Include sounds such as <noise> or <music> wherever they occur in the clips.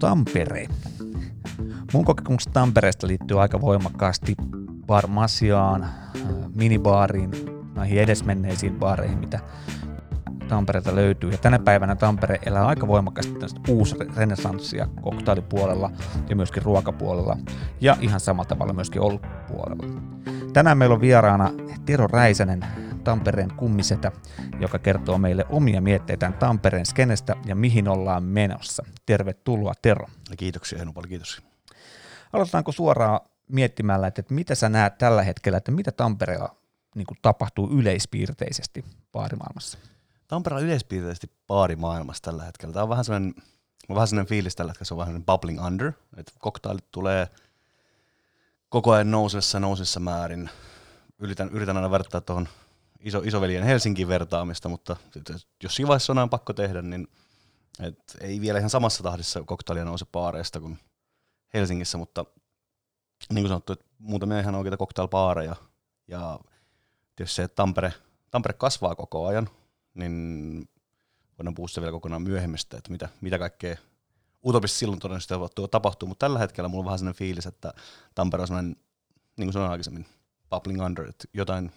Tampere. Mun kokemus Tampereesta liittyy aika voimakkaasti Barmasiaan, minibaariin, näihin edesmenneisiin baareihin, mitä Tampereelta löytyy. Ja tänä päivänä Tampere elää aika voimakkaasti uusi renesanssia koktailipuolella ja myöskin ruokapuolella ja ihan samalla tavalla myöskin olutpuolella. Tänään meillä on vieraana Tero Räisänen, Tampereen kummisetä, joka kertoo meille omia mietteitään Tampereen skenestä ja mihin ollaan menossa. Tervetuloa Tero. Kiitoksia Henu, paljon kiitos. Aloitetaanko suoraan miettimällä, että mitä sä näet tällä hetkellä, että mitä Tampereella niin kuin tapahtuu yleispiirteisesti baarimaailmassa? Tampereella yleispiirteisesti baarimaailmassa tällä hetkellä. Tämä on vähän sellainen, on vähän sellainen fiilis tällä hetkellä, se on vähän sellainen bubbling under, että koktailit tulee koko ajan nousessa nousessa määrin. Yritän, yritän aina vertaa tuohon iso, isoveljen Helsingin vertaamista, mutta jos siinä vaiheessa on pakko tehdä, niin et ei vielä ihan samassa tahdissa koktailia nouse baareista kuin Helsingissä, mutta niin kuin sanottu, että muutamia ihan oikeita cocktailbaareja. Ja tietysti se, että Tampere, Tampere kasvaa koko ajan, niin voidaan puhua vielä kokonaan myöhemmistä, että mitä, mitä kaikkea utopisesti silloin todennäköisesti tapahtuu, mutta tällä hetkellä mulla on vähän sellainen fiilis, että Tampere on sellainen, niin kuin sanoin aikaisemmin, bubbling under, että jotain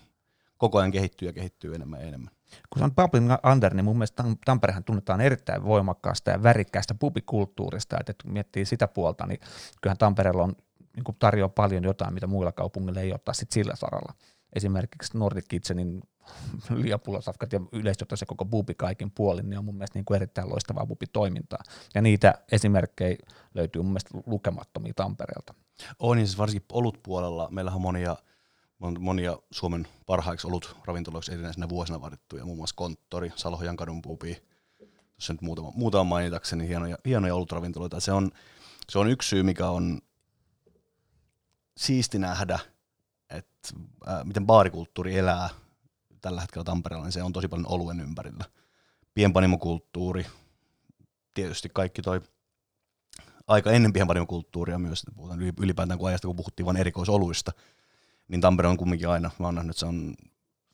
koko ajan kehittyy ja kehittyy enemmän ja enemmän. Kun on bubbling under, niin mun mielestä Tamperehan tunnetaan erittäin voimakkaasta ja värikkäästä pubikulttuurista, että kun miettii sitä puolta, niin kyllähän Tampereella on niin tarjoaa paljon jotain, mitä muilla kaupungilla ei ottaa sit sillä saralla. Esimerkiksi Nordic Kitchenin <laughs> liapulasafkat ja yleisesti se koko bubi kaikin puolin, niin on mun mielestä niin kuin erittäin loistavaa bubitoimintaa. Ja niitä esimerkkejä löytyy mun mielestä lukemattomia Tampereelta. On, niin siis varsinkin olutpuolella. Meillä on monia, monia Suomen parhaiksi olut ravintoloiksi erinäisenä vuosina vaadittuja, muun muassa Konttori, Salhojan kadun pubi, jos nyt muutama, muutama mainitakseni, hienoja, hienoja olutravintoloita. Se on, se on yksi syy, mikä on siisti nähdä, että äh, miten baarikulttuuri elää tällä hetkellä Tampereella, niin se on tosi paljon oluen ympärillä. Pienpanimokulttuuri, tietysti kaikki toi aika ennen pienpanimokulttuuria myös, puhutaan ylipäätään kuin ajasta, kun puhuttiin vain erikoisoluista, niin Tampere on kumminkin aina, mä oon nähnyt, että se on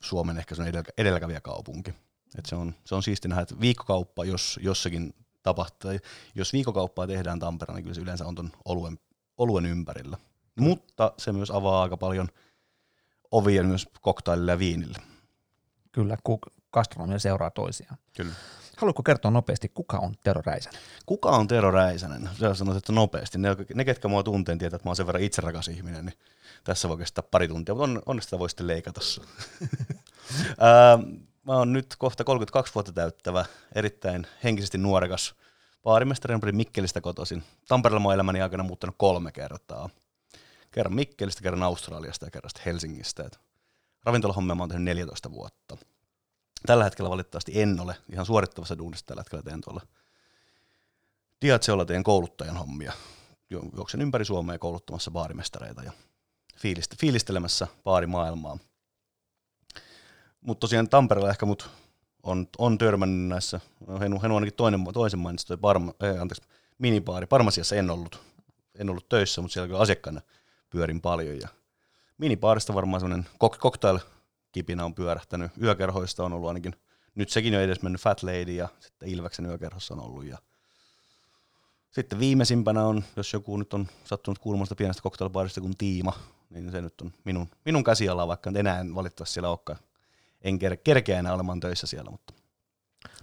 Suomen ehkä se on edelläkävijä kaupunki. Et se, on, se on siisti nähdä, että viikkokauppa, jos jossakin tapahtuu, jos viikkokauppaa tehdään Tampereella, niin kyllä se yleensä on tuon oluen, oluen ympärillä. Mutta se myös avaa aika paljon ovia myös koktailille ja viinille. Kyllä, gastronomia seuraa toisiaan. Kyllä. Haluatko kertoa nopeasti, kuka on Tero Räisänen? Kuka on Tero Räisänen? Sä sanoit, että nopeasti. Ne, ne ketkä mua tuntee, tietää, että mä oon sen verran itse ihminen, niin tässä voi kestää pari tuntia, mutta on, onneksi sitä voi sitten leikata. <laughs> mä oon nyt kohta 32 vuotta täyttävä, erittäin henkisesti nuorekas baarimestari, on Mikkelistä kotoisin. Tampereella mä oon elämäni aikana muuttanut kolme kertaa. Kerran Mikkelistä, kerran Australiasta ja kerran Helsingistä. Et ravintolahommia mä oon tehnyt 14 vuotta. Tällä hetkellä valitettavasti en ole ihan suorittavassa duunissa tällä hetkellä teen tuolla Diatseolla teen kouluttajan hommia. Juoksen ympäri Suomea kouluttamassa baarimestareita ja fiilistelemässä baarimaailmaa. Mutta tosiaan Tampereella ehkä mut on, on törmännyt näissä, Henu, Henu ainakin toinen, toisen mainitsi, toi Parma, eh, anteeksi, minibaari. Parmasiassa en ollut, en ollut töissä, mutta siellä kyllä asiakkaana pyörin paljon. Ja minibaarista varmaan semmoinen cocktail kipinä on pyörähtänyt. Yökerhoista on ollut ainakin, nyt sekin on edes mennyt Fat Lady ja sitten Ilveksen yökerhossa on ollut. Ja sitten viimeisimpänä on, jos joku nyt on sattunut kuulemasta pienestä cocktailbaarista kuin Tiima, niin se nyt on minun, minun käsialaa, vaikka enää en valitettavasti siellä olekaan. En kerkeä enää olemaan töissä siellä, mutta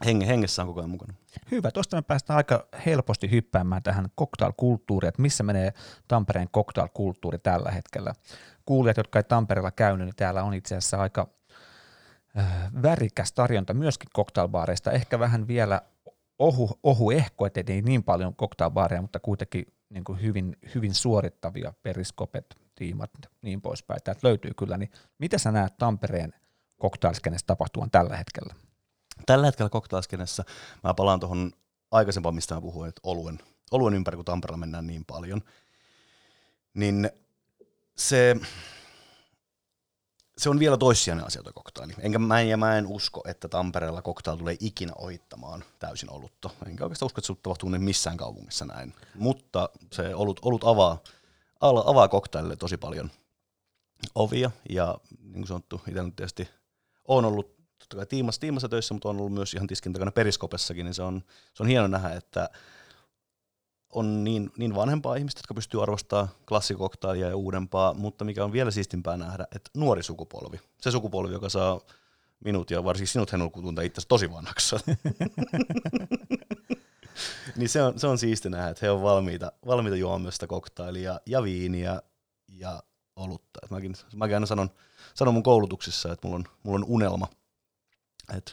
henge, hengessä on koko ajan mukana. Hyvä, tuosta me päästään aika helposti hyppäämään tähän cocktailkulttuuriin, että missä menee Tampereen cocktailkulttuuri tällä hetkellä. Kuulijat, jotka ei Tampereella käynyt, niin täällä on itse asiassa aika äh, värikäs tarjonta myöskin cocktailbaareista, ehkä vähän vielä ohu, ohu ehko, että ei niin paljon cocktailbaareja, mutta kuitenkin niin kuin hyvin, hyvin suorittavia periskopet, tiimat, niin poispäin. Täältä löytyy kyllä, niin mitä sä näet Tampereen cocktailskenessä tapahtuvan tällä hetkellä? Tällä hetkellä cocktailskenessä mä palaan tuohon aikaisempaan, mistä mä puhuin, että oluen, oluen ympäri, kun Tampereella mennään niin paljon, niin se, se on vielä toissijainen asia tuo koktaili. Enkä mä en, ja mä en usko, että Tampereella koktail tulee ikinä ohittamaan täysin olutta. Enkä oikeastaan usko, että se tapahtuu niin missään kaupungissa näin. Mutta se olut, olut avaa, avaa koktailille tosi paljon ovia. Ja niin kuin sanottu, itse nyt tietysti on ollut totta kai tiimassa, tiimassa töissä, mutta on ollut myös ihan tiskin takana periskopessakin, niin se on, se on hieno nähdä, että on niin, niin vanhempaa ihmistä, jotka pystyy arvostamaan klassikoktailia ja uudempaa, mutta mikä on vielä siistimpää nähdä, että nuori sukupolvi, se sukupolvi, joka saa minut ja varsinkin sinut Henul tuntea itse tosi vanhaksi. <laughs> niin se on, se on siisti nähdä, että he on valmiita, valmiita juomaan myös sitä koktailia ja viiniä ja olutta. Et mäkin, mäkin aina sanon, sanon mun koulutuksissa, että mulla on, mulla on unelma, että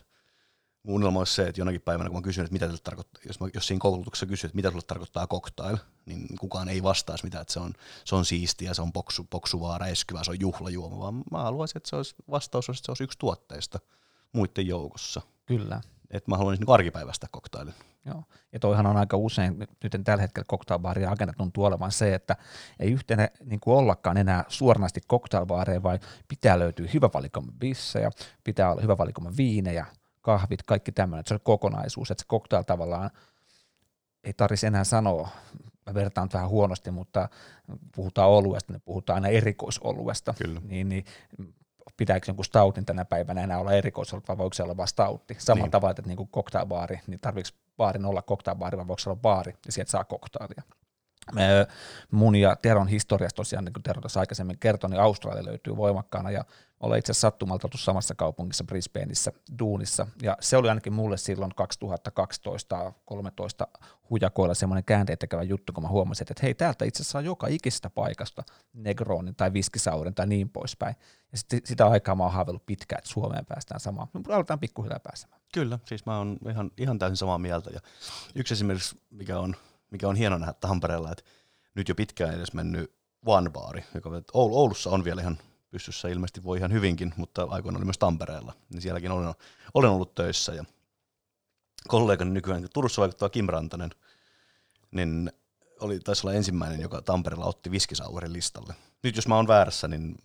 mun unelma olisi se, että jonakin päivänä, kun mä kysyn, että mitä tarkoittaa, jos, mä, jos siinä koulutuksessa kysyn, että mitä sulle tarkoittaa cocktail, niin kukaan ei vastaisi mitä, että se on, se on siistiä, se on poksu, poksuvaa, räiskyvää, se on juhlajuoma, vaan mä haluaisin, että se olisi, vastaus olisi, että se olisi yksi tuotteista muiden joukossa. Kyllä. Että mä haluaisin niin arkipäivästä koktailin. Joo. Ja toihan on aika usein, nyt tällä hetkellä cocktailbaarin agenda tuntuu olevan se, että ei yhtenä niin kuin ollakaan enää suoranaisesti cocktailbaareja, vaan pitää löytyä hyvä valikoma bissejä, pitää olla hyvä valikoma viinejä, kahvit, kaikki tämmöinen, että se on kokonaisuus, että se cocktail tavallaan ei tarvitsisi enää sanoa, mä vertaan vähän huonosti, mutta puhutaan oluesta, niin puhutaan aina erikoisoluesta, Kyllä. Niin, niin pitääkö jonkun stoutin tänä päivänä enää olla erikoisolut, vai voiko se olla vain stoutti? Samalla niin. tavalla, että niin kuin cocktailbaari, niin tarvitseeko baarin olla cocktailbaari, vai voiko se olla baari, ja sieltä saa cocktailia. Mun ja Teron historiasta tosiaan, niin kuin Tero tässä aikaisemmin kertoi, niin Australia löytyy voimakkaana, ja olen itse sattumalta ollut samassa kaupungissa Brisbaneissa duunissa, ja se oli ainakin mulle silloin 2012-2013 hujakoilla semmoinen käänteen tekevä juttu, kun mä huomasin, että hei, täältä itse on joka ikistä paikasta Negronin tai viskisaurin tai niin poispäin. Ja sitten sitä aikaa mä oon haaveillut pitkään, että Suomeen päästään samaan. Me aletaan pikkuhiljaa pääsemään. Kyllä, siis mä oon ihan, ihan täysin samaa mieltä. Ja yksi esimerkiksi, mikä on, mikä on hieno nähdä Tampereella, että nyt jo pitkään edes mennyt One Baari, joka Oulussa on vielä ihan pystyssä ilmeisesti voi ihan hyvinkin, mutta aikoina oli myös Tampereella, niin sielläkin olen, olen ollut töissä ja kollegani nykyään, Turussa vaikuttaa Kim Rantanen, niin oli, taisi olla ensimmäinen, joka Tampereella otti viskisauerin listalle. Nyt jos mä oon väärässä, niin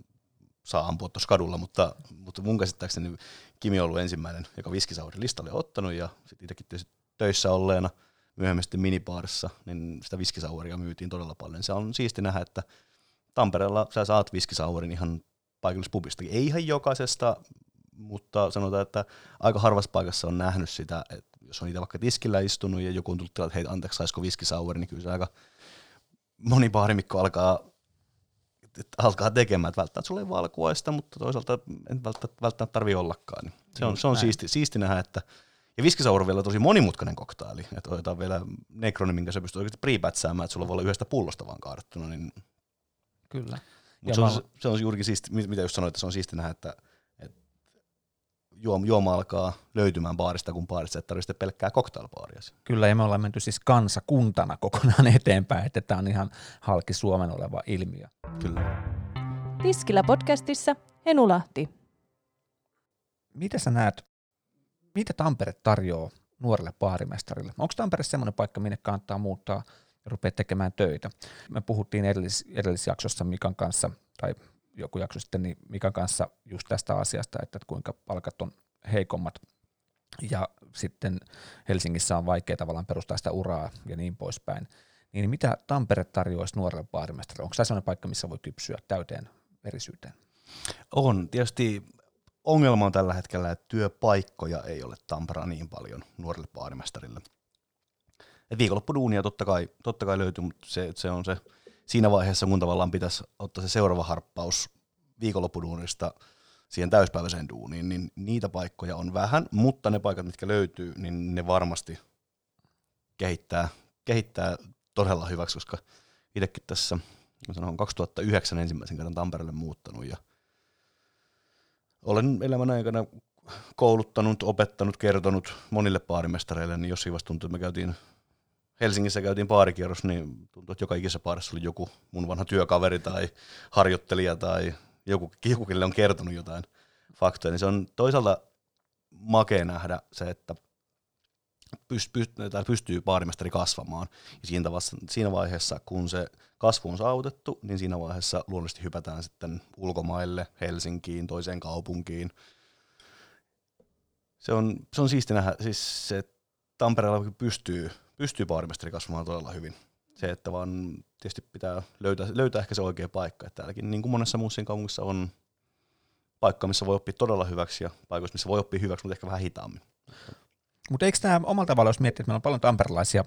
saa ampua tuossa kadulla, mutta, mutta mun käsittääkseni Kimi on ollut ensimmäinen, joka viskisauerin listalle on ottanut ja sitten itsekin töissä olleena myöhemmin sitten minipaarissa, niin sitä viskisaueria myytiin todella paljon. Se on siisti nähdä, että Tampereella sä saat viskisauerin ihan paikallispubistakin. Ei ihan jokaisesta, mutta sanotaan, että aika harvassa paikassa on nähnyt sitä, että jos on niitä vaikka tiskillä istunut ja joku on tullut että hei anteeksi, saisiko viskisaueri, niin kyllä se aika moni baarimikko alkaa alkaa tekemään, että välttämättä sulle ei valkuaista, mutta toisaalta en välttämättä, välttämättä tarvi ollakaan. Niin se on, se on siisti, siisti nähdä, että ja viskisaur on vielä tosi monimutkainen koktaili, että otetaan vielä nekroni, minkä sä pystyy oikeasti prepätsäämään, että sulla voi olla yhdestä pullosta vaan kaarttuna. Niin... Kyllä. Mutta se, on, se on juurikin siisti, mitä just sanoit, että se on siisti nähdä, että, että juoma, juoma alkaa löytymään baarista, kun baarista et tarvitse pelkkää cocktailbaaria. Kyllä, ja me ollaan menty siis kansakuntana kokonaan <laughs> eteenpäin, että tämä on ihan halki Suomen oleva ilmiö. Kyllä. Tiskillä podcastissa Henulahti. Mitä sä näet, mitä Tampere tarjoaa nuorelle baarimestarille? Onko Tampere semmoinen paikka, minne kannattaa muuttaa ja rupeaa tekemään töitä? Me puhuttiin edellis, edellisjaksossa Mikan kanssa, tai joku jakso sitten, niin Mikan kanssa just tästä asiasta, että kuinka palkat on heikommat ja sitten Helsingissä on vaikea tavallaan perustaa sitä uraa ja niin poispäin. Niin mitä Tampere tarjoaisi nuorelle baarimestarille? Onko tämä sellainen paikka, missä voi kypsyä täyteen verisyyteen? On. Tietysti ongelma on tällä hetkellä, että työpaikkoja ei ole Tampereella niin paljon nuorille baarimestarille. Et viikonloppuduunia totta kai, totta kai löytyy, mutta se, se on se siinä vaiheessa, kun tavallaan pitäisi ottaa se seuraava harppaus viikonloppuduunista siihen täyspäiväiseen duuniin, niin niitä paikkoja on vähän, mutta ne paikat, mitkä löytyy, niin ne varmasti kehittää, kehittää todella hyväksi, koska itsekin tässä sanon, 2009 ensimmäisen kerran Tampereelle muuttanut ja olen elämän aikana kouluttanut, opettanut, kertonut monille baarimestareille, niin jossain vaiheessa tuntui, että me käytiin Helsingissä käytiin baarikierros, niin tuntui, että joka ikisessä baarissa oli joku mun vanha työkaveri tai harjoittelija tai joku, joku on kertonut jotain faktoja, niin se on toisaalta makea nähdä se, että pyst, pyst, pystyy baarimestari kasvamaan. Ja siinä, vaiheessa, siinä vaiheessa, kun se kasvu on saavutettu, niin siinä vaiheessa luonnollisesti hypätään sitten ulkomaille, Helsinkiin, toiseen kaupunkiin. Se on, se on siisti nähdä, siis se Tampereella pystyy, pystyy baarimestari kasvamaan todella hyvin. Se, että vaan tietysti pitää löytää, löytää ehkä se oikea paikka. Että täälläkin niin kuin monessa muussa kaupungissa on paikka, missä voi oppia todella hyväksi ja paikoissa, missä voi oppia hyväksi, mutta ehkä vähän hitaammin. Mutta eikö tämä omalla tavalla, jos miettii, että meillä on paljon tamperelaisia,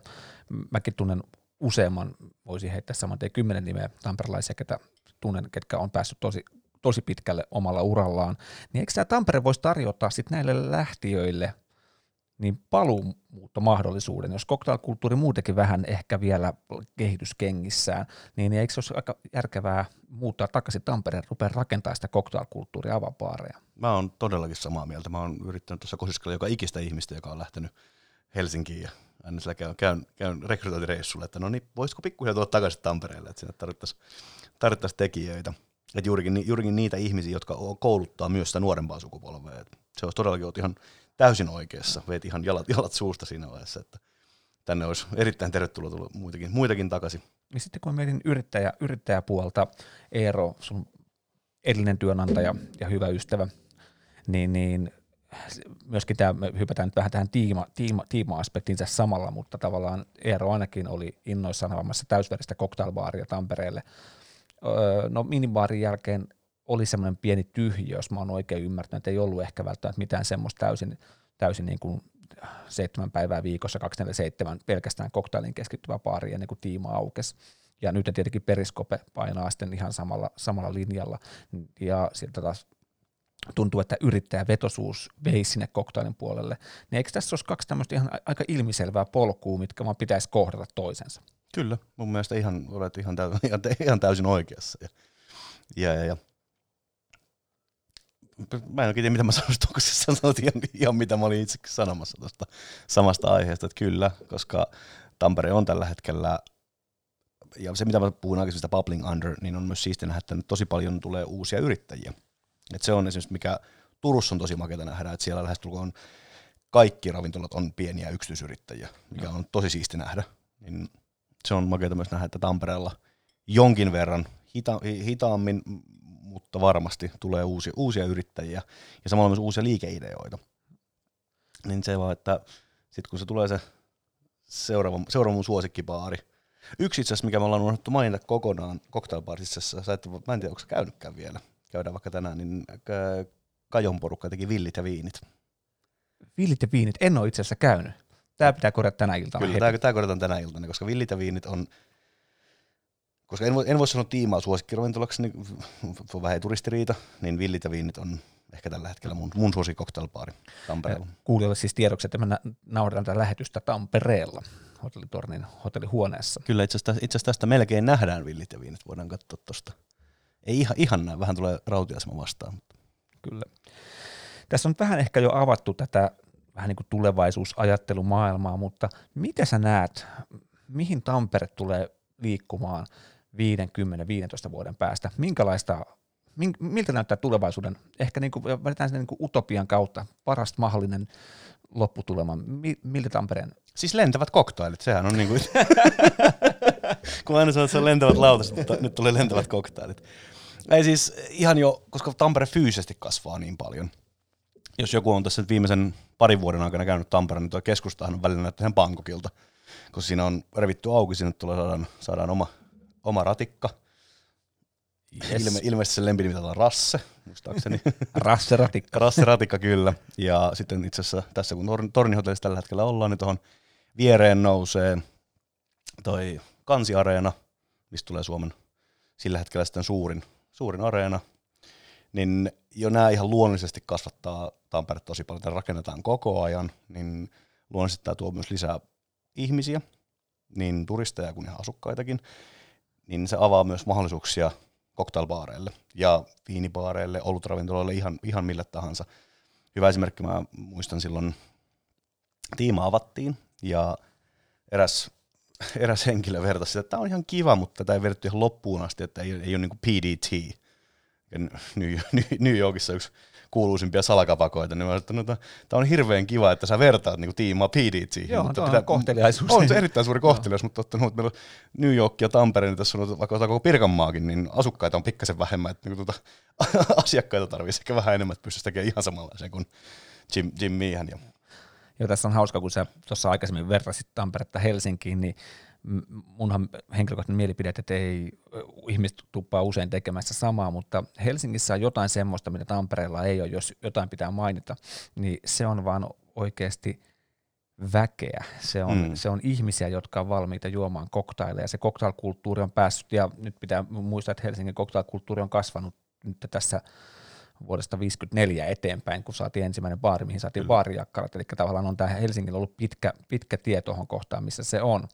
mäkin tunnen useamman, voisi heittää saman tien kymmenen nimeä tamperelaisia, ketä tunnen, ketkä on päässyt tosi, tosi pitkälle omalla urallaan, niin eikö tämä Tampere voisi tarjota sitten näille lähtiöille niin paluumuuttomahdollisuuden, jos cocktailkulttuuri muutenkin vähän ehkä vielä kehityskengissään, niin eikö se olisi aika järkevää muuttaa takaisin Tampereen, rupea rakentamaan sitä cocktailkulttuuria avapaareja? Mä oon todellakin samaa mieltä. Mä oon yrittänyt tuossa kosiskella joka ikistä ihmistä, joka on lähtenyt Helsinkiin ja aina sillä käyn, käyn, käyn rekrytointireissulle, että no niin, voisiko pikkuhiljaa tulla takaisin Tampereelle, että sinne tarvittaisiin tarvittaisi tekijöitä. Että juurikin, juurikin niitä ihmisiä, jotka kouluttaa myös sitä nuorempaa sukupolvea. Et se olisi todellakin ollut ihan täysin oikeassa, veit ihan jalat, jalat suusta siinä vaiheessa, että tänne olisi erittäin tervetuloa tulla muitakin, muitakin takaisin. Ja sitten kun mietin yrittäjä, yrittäjäpuolta, Eero, sun edellinen työnantaja ja hyvä ystävä, niin, niin myöskin tämä, me hypätään nyt vähän tähän tiima, tiima, tiima-aspektiin tässä samalla, mutta tavallaan Eero ainakin oli innoissaan avaamassa täysveristä cocktailbaaria Tampereelle. Öö, no minibaarin jälkeen oli semmoinen pieni tyhjö, jos mä oon oikein ymmärtänyt, että ei ollut ehkä välttämättä mitään semmoista täysin, täysin niin kuin seitsemän päivää viikossa, 247 pelkästään koktailin keskittyvä baari ennen kuin tiima aukesi. Ja nyt tietenkin Periskope painaa sitten ihan samalla, samalla linjalla. Ja sieltä taas tuntuu, että yrittäjävetosuus vei sinne koktailin puolelle. Niin eikö tässä olisi kaksi tämmöistä ihan aika ilmiselvää polkua, mitkä vaan pitäisi kohdata toisensa? Kyllä, mun mielestä ihan, olet ihan, täysin, <laughs> ihan täysin oikeassa. Ja, ja, ja, ja. Mä en oikein tiedä, mitä mä sanoisin, onko se sanonut ihan, ihan mitä mä olin itse sanomassa tuosta samasta aiheesta, että kyllä, koska Tampere on tällä hetkellä ja se, mitä mä puhun aikaisemmin sitä bubbling under, niin on myös siistiä nähdä, että tosi paljon tulee uusia yrittäjiä. Et se on esimerkiksi, mikä Turussa on tosi makeata nähdä, että siellä lähestulkoon kaikki ravintolat on pieniä yksityisyrittäjiä, mikä on tosi siisti nähdä. Niin se on makeata myös nähdä, että Tampereella jonkin verran hita, hitaammin, mutta varmasti tulee uusia, uusia yrittäjiä ja samalla myös uusia liikeideoita. Niin se vaan, että sitten kun se tulee se seuraava, seuraava mun suosikkibaari, Yksi itse asiassa, mikä me ollaan unohdettu mainita kokonaan cocktailbaarissa, sä et, mä en tiedä, onko sä käynytkään vielä, käydään vaikka tänään, niin Kajon porukka teki villit ja viinit. Villit ja viinit, en ole itse asiassa käynyt. Tämä pitää korjata tänä iltana. Kyllä, tämä, tämä korjataan tänä iltana, koska villit ja viinit on, koska en voi, en voi sanoa tiimaa suosikkiravintolaksi, niin on vähän turistiriita, niin villit ja viinit on ehkä tällä hetkellä mun, mun suosikoktailbaari Tampereella. Kuulijoille siis tiedoksi, että me naudataan tätä lähetystä Tampereella hotellitornin hotellihuoneessa. Kyllä, itse asiassa, itse asiassa tästä melkein nähdään villit ja viinit, voidaan katsoa tuosta. Ei ihan, ihan näin, vähän tulee rautiasema vastaan. Mutta. Kyllä. Tässä on vähän ehkä jo avattu tätä vähän niin kuin tulevaisuusajattelumaailmaa, mutta mitä sä näet, mihin Tampere tulee liikkumaan 50-15 vuoden päästä? Minkälaista, miltä näyttää tulevaisuuden, ehkä niin kuin, vedetään sen niin kuin utopian kautta, paras mahdollinen lopputulema, miltä Tampereen? Siis lentävät koktailit, sehän on niin kuin, <laughs> kun aina sanoo, että se on lentävät lautaset, mutta nyt tulee lentävät koktailit. Ei siis ihan jo, koska Tampere fyysisesti kasvaa niin paljon. Jos joku on tässä viimeisen parin vuoden aikana käynyt Tampereen, niin tuo keskustahan on välillä näyttää ihan Bangkokilta, koska siinä on revitty auki, sinne tulee saadaan, saadaan oma, oma ratikka. Yes. Ilme, ilmeisesti se lempinimi on Rasse, muistaakseni. <laughs> Rasse Ratikka. Rasse Ratikka, kyllä. Ja sitten itse asiassa tässä, kun Tornihotellissa tällä hetkellä ollaan, niin tuohon viereen nousee toi Kansiareena, mistä tulee Suomen sillä hetkellä sitten suurin, suurin areena, niin jo nämä ihan luonnollisesti kasvattaa Tampere tosi paljon, että rakennetaan koko ajan, niin luonnollisesti tämä tuo myös lisää ihmisiä, niin turisteja kuin ihan asukkaitakin, niin se avaa myös mahdollisuuksia cocktailbaareille ja viinibaareille, olutravintoloille, ihan, ihan mille tahansa. Hyvä esimerkki, mä muistan silloin, tiima avattiin ja eräs, <laughs> eräs henkilö vertasi, että tämä on ihan kiva, mutta tämä ei vedetty ihan loppuun asti, että ei, ei ole niin kuin PDT. New, New Yorkissa yksi kuuluisimpia salakapakoita, niin mä että no, tämä on hirveän kiva, että sä vertaat niin tiimaa PDT. Joo, mutta pitää, on kohteliaisuus. On se <laughs> erittäin suuri kohteliaisuus, mutta ottanut, että meillä on New York ja Tampere, niin tässä on vaikka koko Pirkanmaakin, niin asukkaita on pikkasen vähemmän, että niin, tuota, <laughs> asiakkaita tarvitsisi ehkä vähän enemmän, että pystyisi tekemään ihan samanlaisen kuin Jim, Jim Meehan. Ja Joo, tässä on hauska, kun sä tuossa aikaisemmin vertasit Tamperetta Helsinkiin, niin munhan henkilökohtainen mielipide, että ei ihmiset tuppaa usein tekemässä samaa, mutta Helsingissä on jotain semmoista, mitä Tampereella ei ole, jos jotain pitää mainita, niin se on vaan oikeasti väkeä. Se on, Mm. se on ihmisiä, jotka on valmiita juomaan koktaileja. Se koktailkulttuuri on päässyt, ja nyt pitää muistaa, että Helsingin koktailkulttuuri on kasvanut nyt tässä vuodesta 1954 eteenpäin, kun saatiin ensimmäinen baari, mihin saatiin Kyllä. baarijakkarat. Eli tavallaan on tämä Helsingillä ollut pitkä, pitkä tie tuohon kohtaan, missä se on.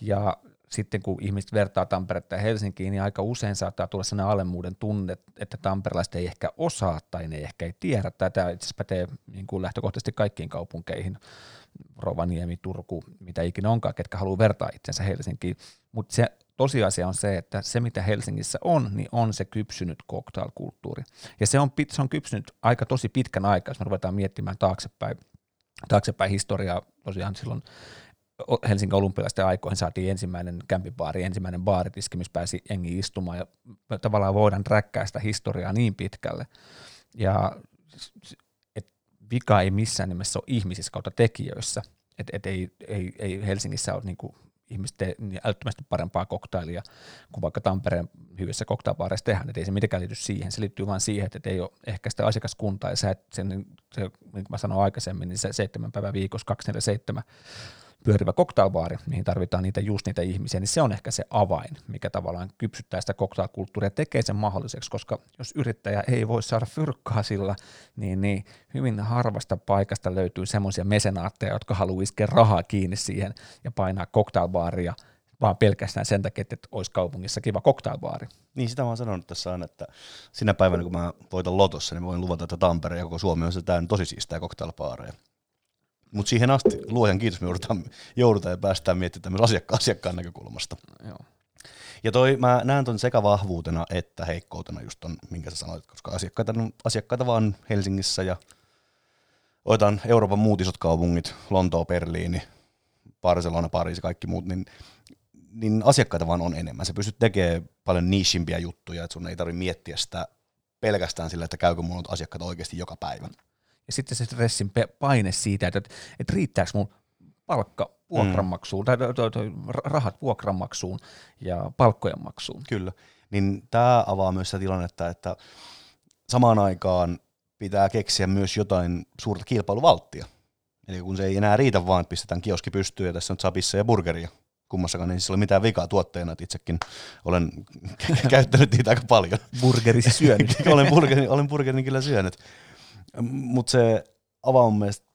Ja sitten kun ihmiset vertaa Tamperetta ja Helsinkiin, niin aika usein saattaa tulla sellainen alemmuuden tunne, että tamperelaiset ei ehkä osaa tai ne ehkä ei tiedä. Tämä itse asiassa pätee niin kuin lähtökohtaisesti kaikkiin kaupunkeihin, Rovaniemi, Turku, mitä ikinä onkaan, ketkä haluaa vertaa itsensä Helsinkiin. Mutta se tosiasia on se, että se mitä Helsingissä on, niin on se kypsynyt cocktailkulttuuri. Ja se on, se on kypsynyt aika tosi pitkän aikaa, jos me ruvetaan miettimään taaksepäin, taaksepäin historiaa, tosiaan silloin Helsingin olympialaisten aikoihin saatiin ensimmäinen kämpibaari, ensimmäinen baaritiski, missä pääsi jengi istumaan ja tavallaan voidaan räkkää sitä historiaa niin pitkälle. Ja et vika ei missään nimessä ole ihmisissä kautta tekijöissä, että et ei, ei, ei Helsingissä ole niinku ihmiset tee niin älyttömästi parempaa koktailia kuin vaikka Tampereen hyvissä koktailbaareissa tehdään, että ei se mitenkään liity siihen, se liittyy vain siihen, että ei ole ehkä sitä asiakaskuntaa. Ja sä et sen, se, niin kuin mä sanoin aikaisemmin, niin se seitsemän päivän viikossa 247 pyörivä cocktailbaari, mihin tarvitaan niitä just niitä ihmisiä, niin se on ehkä se avain, mikä tavallaan kypsyttää sitä cocktailkulttuuria ja tekee sen mahdolliseksi, koska jos yrittäjä ei voi saada fyrkkaa sillä, niin, niin hyvin harvasta paikasta löytyy semmoisia mesenaatteja, jotka haluaa iskeä rahaa kiinni siihen ja painaa cocktailbaaria vaan pelkästään sen takia, että olisi kaupungissa kiva cocktailbaari. Niin sitä mä oon sanonut tässä aina, että sinä päivänä kun mä voitan lotossa, niin voin luvata, että Tampere ja koko Suomi on täynnä tosi siistää cocktailbaareja. Mutta siihen asti, luojan kiitos, me joudutaan, joudutaan ja päästään miettimään myös asiakkaan, asiakkaan näkökulmasta. Joo. Ja toi, mä näen ton sekä vahvuutena että heikkoutena just ton, minkä sä sanoit, koska asiakkaita, asiakkaita vaan Helsingissä ja otetaan Euroopan muut isot kaupungit, Lontoo, Berliini, Barcelona, Pariisi, kaikki muut, niin, niin asiakkaita vaan on enemmän. Sä pystyt tekemään paljon niishimpiä juttuja, että sun ei tarvitse miettiä sitä pelkästään sillä, että käykö mun asiakkaita oikeasti joka päivä. Ja sitten se stressin paine siitä, että, että riittääkö mun palkka vuokranmaksuun, tai toi, toi, rahat vuokranmaksuun ja palkkojen maksuun. Kyllä. Niin tämä avaa myös sitä tilannetta, että samaan aikaan pitää keksiä myös jotain suurta kilpailuvalttia. Eli kun se ei enää riitä vaan, että pistetään kioski pystyyn ja tässä on sapissa ja burgeria kummassakaan, niin siis ei ole mitään vikaa tuotteena, että itsekin olen <laughs> käyttänyt niitä aika paljon. Burgerisi syönyt. <laughs> olen, burgerin, olen burgerin kyllä syönyt. Mutta se avaa mun mielestä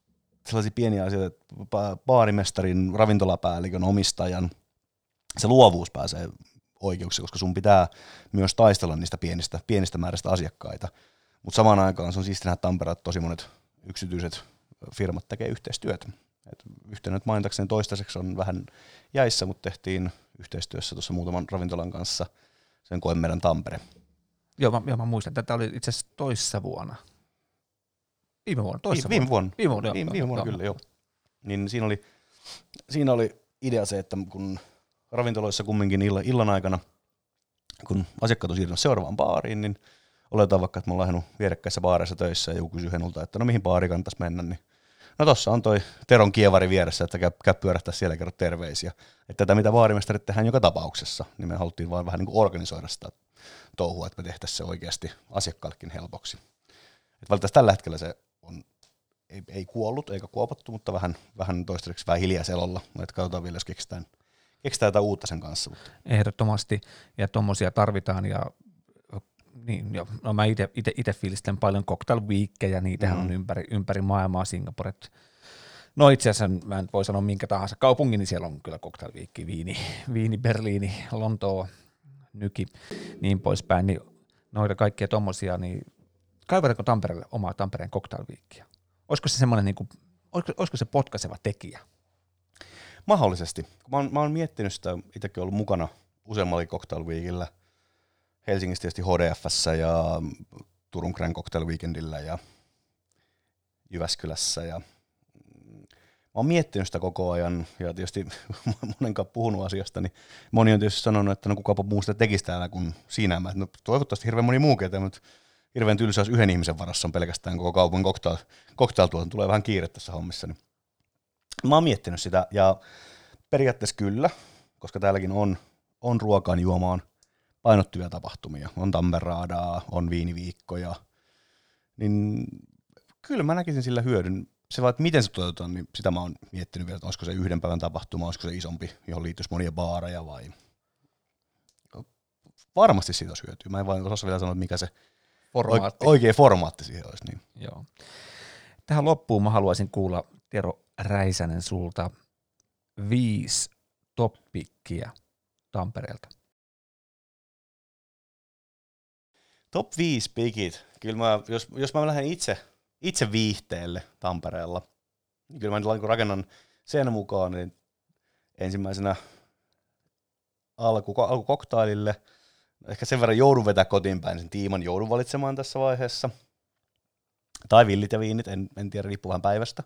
sellaisia pieniä asioita, että ba- baarimestarin, ravintolapäällikön, omistajan, se luovuus pääsee oikeuksiin, koska sun pitää myös taistella niistä pienistä, pienistä määristä asiakkaita. Mutta samaan aikaan se on siistiä nähdä Tampereella, tosi monet yksityiset firmat tekee yhteistyötä. Et yhtenä nyt mainitakseni toistaiseksi on vähän jäissä, mutta tehtiin yhteistyössä tuossa muutaman ravintolan kanssa sen koen meidän Tampere. joo, mä, joo, mä muistan. Tätä oli itse asiassa toissa vuonna. Viime vuonna, toissa viime vuonna. Viime vuonna. Viime, viime vuonna kyllä, joo. Niin siinä oli, siinä oli idea se, että kun ravintoloissa kumminkin illan, illan aikana, kun asiakkaat on siirtynyt seuraavaan baariin, niin oletetaan vaikka, että me ollaan vierekkäissä baareissa töissä ja joku kysyy Henulta, että no mihin baari kannattaisi mennä, niin no tossa on toi Teron kievari vieressä, että käy, käy pyörähtää siellä ja kerro terveisiä. Että tätä mitä baarimestarit tehdään joka tapauksessa, niin me haluttiin vaan vähän niin kuin organisoida sitä touhua, että me tehtäisiin se oikeasti asiakkaallekin helpoksi. Että valitettavasti tällä hetkellä se ei, ei kuollut eikä kuopattu, mutta vähän, vähän toistaiseksi vähän hiljaiselolla. Että katsotaan vielä, jos keksitään, keksitään jotain uutta sen kanssa. Mutta. Ehdottomasti, ja tuommoisia tarvitaan, ja niin, jo. No mä ite fiilistelen paljon cocktail weekkejä, niitähän mm. on ympäri, ympäri maailmaa, Singaporet. No itse asiassa mä en voi sanoa minkä tahansa kaupungin, niin siellä on kyllä cocktail weekki, Viini, Viini, Berliini, Lontoo, Nyki, niin poispäin, niin noita kaikkia tommosia, niin kaivatako Tampereelle omaa Tampereen cocktail? Olisiko se semmoinen, niin kuin, olisiko, olisiko se potkaiseva tekijä? Mahdollisesti. Mä oon, mä oon miettinyt sitä, itsekin ollut mukana useammalla Cocktail Weekillä, Helsingissä tietysti HDFssä ja Turun Grand Cocktail Weekendillä ja Jyväskylässä ja mä oon miettinyt sitä koko ajan ja tietysti <laughs> monen kanssa puhunut asiasta, niin moni on tietysti sanonut, että no kukapa muu sitä tekisi täällä kuin siinä. Mä, no, toivottavasti hirveän moni muu ketä, mutta hirveän tylsä, jos yhden ihmisen varassa on pelkästään koko kaupungin cocktail, cocktail tulee vähän kiire tässä hommissa. Niin mä oon miettinyt sitä ja periaatteessa kyllä, koska täälläkin on, on ruokaan juomaan painottuvia tapahtumia. On Tamperaadaa, on viiniviikkoja, niin kyllä mä näkisin sillä hyödyn. se vaan, että miten se toteutetaan, niin sitä mä oon miettinyt vielä, että olisiko se yhden päivän tapahtuma, olisiko se isompi, johon liittyisi monia baareja vai... Varmasti siitä olisi hyötyä. Mä en vain osaa vielä sanoa, mikä se Formaatti. oikea formaatti siihen olisi. Niin. Joo. Tähän loppuun mä haluaisin kuulla, Tero Räisänen, sulta viisi toppikkiä Tampereelta. Top 5 pikit. Kyllä mä, jos, jos mä lähden itse, itse viihteelle Tampereella, niin kyllä mä nyt rakennan sen mukaan, niin ensimmäisenä alku, alku koktailille. Ehkä sen verran joudun vetää kotiin päin, sen tiiman joudun valitsemaan tässä vaiheessa. Tai villit ja viinit, en, en tiedä, riippuu vähän päivästä.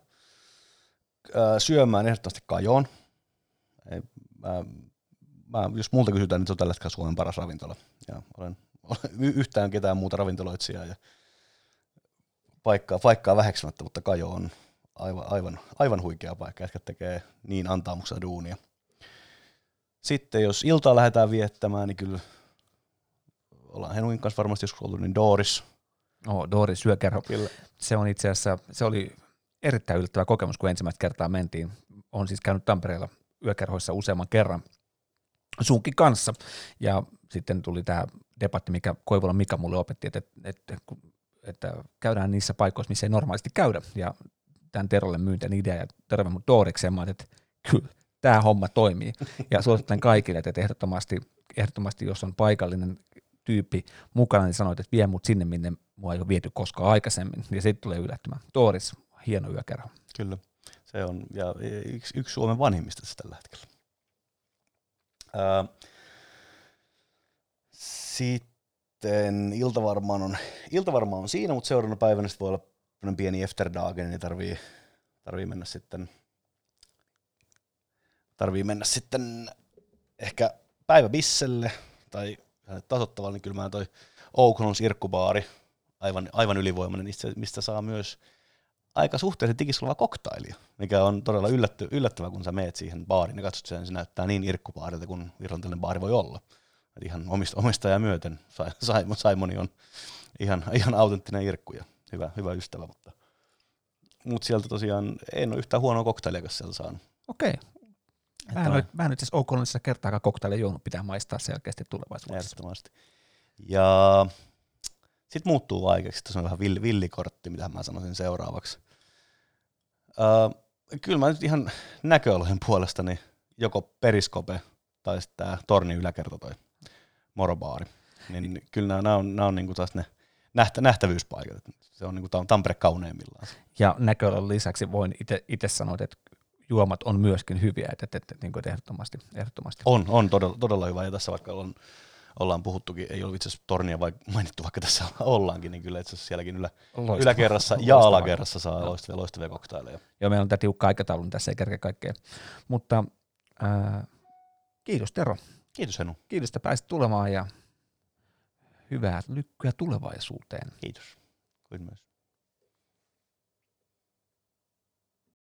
Öö, syömään ehdottomasti kajoon. Ei, mä, mä, jos multa kysytään, niin se on tällä hetkellä Suomen paras ravintola. Ja olen yhtään ketään muuta ravintoloitsijaa ja paikkaa, paikkaa väheksymättä, mutta Kajo on aivan, aivan, aivan huikea paikka, jotka tekee niin antamuksella duunia. Sitten jos iltaa lähdetään viettämään, niin kyllä ollaan Henrin kanssa varmasti joskus ollut, niin Doris. Oh, Doris syökerho. Kyllä. Se on itse asiassa, se oli erittäin yllättävä kokemus, kun ensimmäistä kertaa mentiin. on siis käynyt Tampereella yökerhoissa useamman kerran sunkin kanssa. Ja sitten tuli tämä debatti, mikä Koivola Mika mulle opetti, että, että, että käydään niissä paikoissa, missä ei normaalisti käydä. Ja tämän Terolle myyn tämän idea ja terve mun Doorikseen, mä että kyllä, tämä homma toimii. Ja suosittelen kaikille, että ehdottomasti, ehdottomasti jos on paikallinen tyyppi mukana, niin sanoit, että vie mut sinne, minne mua ei ole viety koskaan aikaisemmin. Ja sitten tulee yllättymään. Dooris, hieno yökerho. Kyllä, se on ja yksi, yksi Suomen vanhimmista tällä hetkellä. sitten ilta varmaan on, ilta varmaan on siinä, mutta seuraavana päivänä voi olla pieni efterdagen, niin tarvii, tarvii mennä sitten tarvii mennä sitten ehkä päiväbisselle tai tasottavalle, niin kyllä mä toi Oukon sirkkubaari, aivan, aivan ylivoimainen, mistä saa myös aika suhteellisen tikissä koktailia, mikä on todella yllätty, yllättävää, kun sä meet siihen baariin ja katsot sen, se näyttää niin irkkubaarilta kuin irlantilainen baari voi olla. Et ihan omista, omistajaa myöten Simoni on ihan, ihan autenttinen irkku ja hyvä, hyvä ystävä, mutta, mutta sieltä tosiaan en ole yhtään huonoa koktailia, sieltä saanut. Okei. Mä en, mä en itse asiassa OK kertaakaan koktailia juonut, pitää maistaa selkeästi tulevaisuudessa. Ehdottomasti. Ja sitten muuttuu vaikeaksi, se on vähän vill, villikortti, mitä mä sanoisin seuraavaksi. Öö, kyllä mä nyt ihan näköalojen puolestani joko periskope tai sitten tämä torni yläkerta toi morobaari. Niin kyllä nämä, nämä on, nämä on niinku taas ne nähtä, nähtävyyspaikat. Se on niinku Tampere kauneimmillaan. Ja näköalan lisäksi voin itse sanoa, että juomat on myöskin hyviä, että, että, että, että niin ehdottomasti, ehdottomasti. On, on todella, todella hyvä, ja tässä vaikka on ollaan puhuttukin, ei ollut itse asiassa tornia vai <laughs> mainittu, vaikka tässä ollaankin, niin kyllä itse asiassa sielläkin ylä, yläkerrassa ja alakerrassa saa loistavia, loistavia koktaileja. Joo, meillä on tämä tiukka aikataulu, niin tässä ei kerkeä kaikkea. Mutta äh, kiitos Tero. Kiitos Henu. Kiitos, että pääsit tulemaan ja hyvää lykkyä tulevaisuuteen. Kiitos. Kuin myös.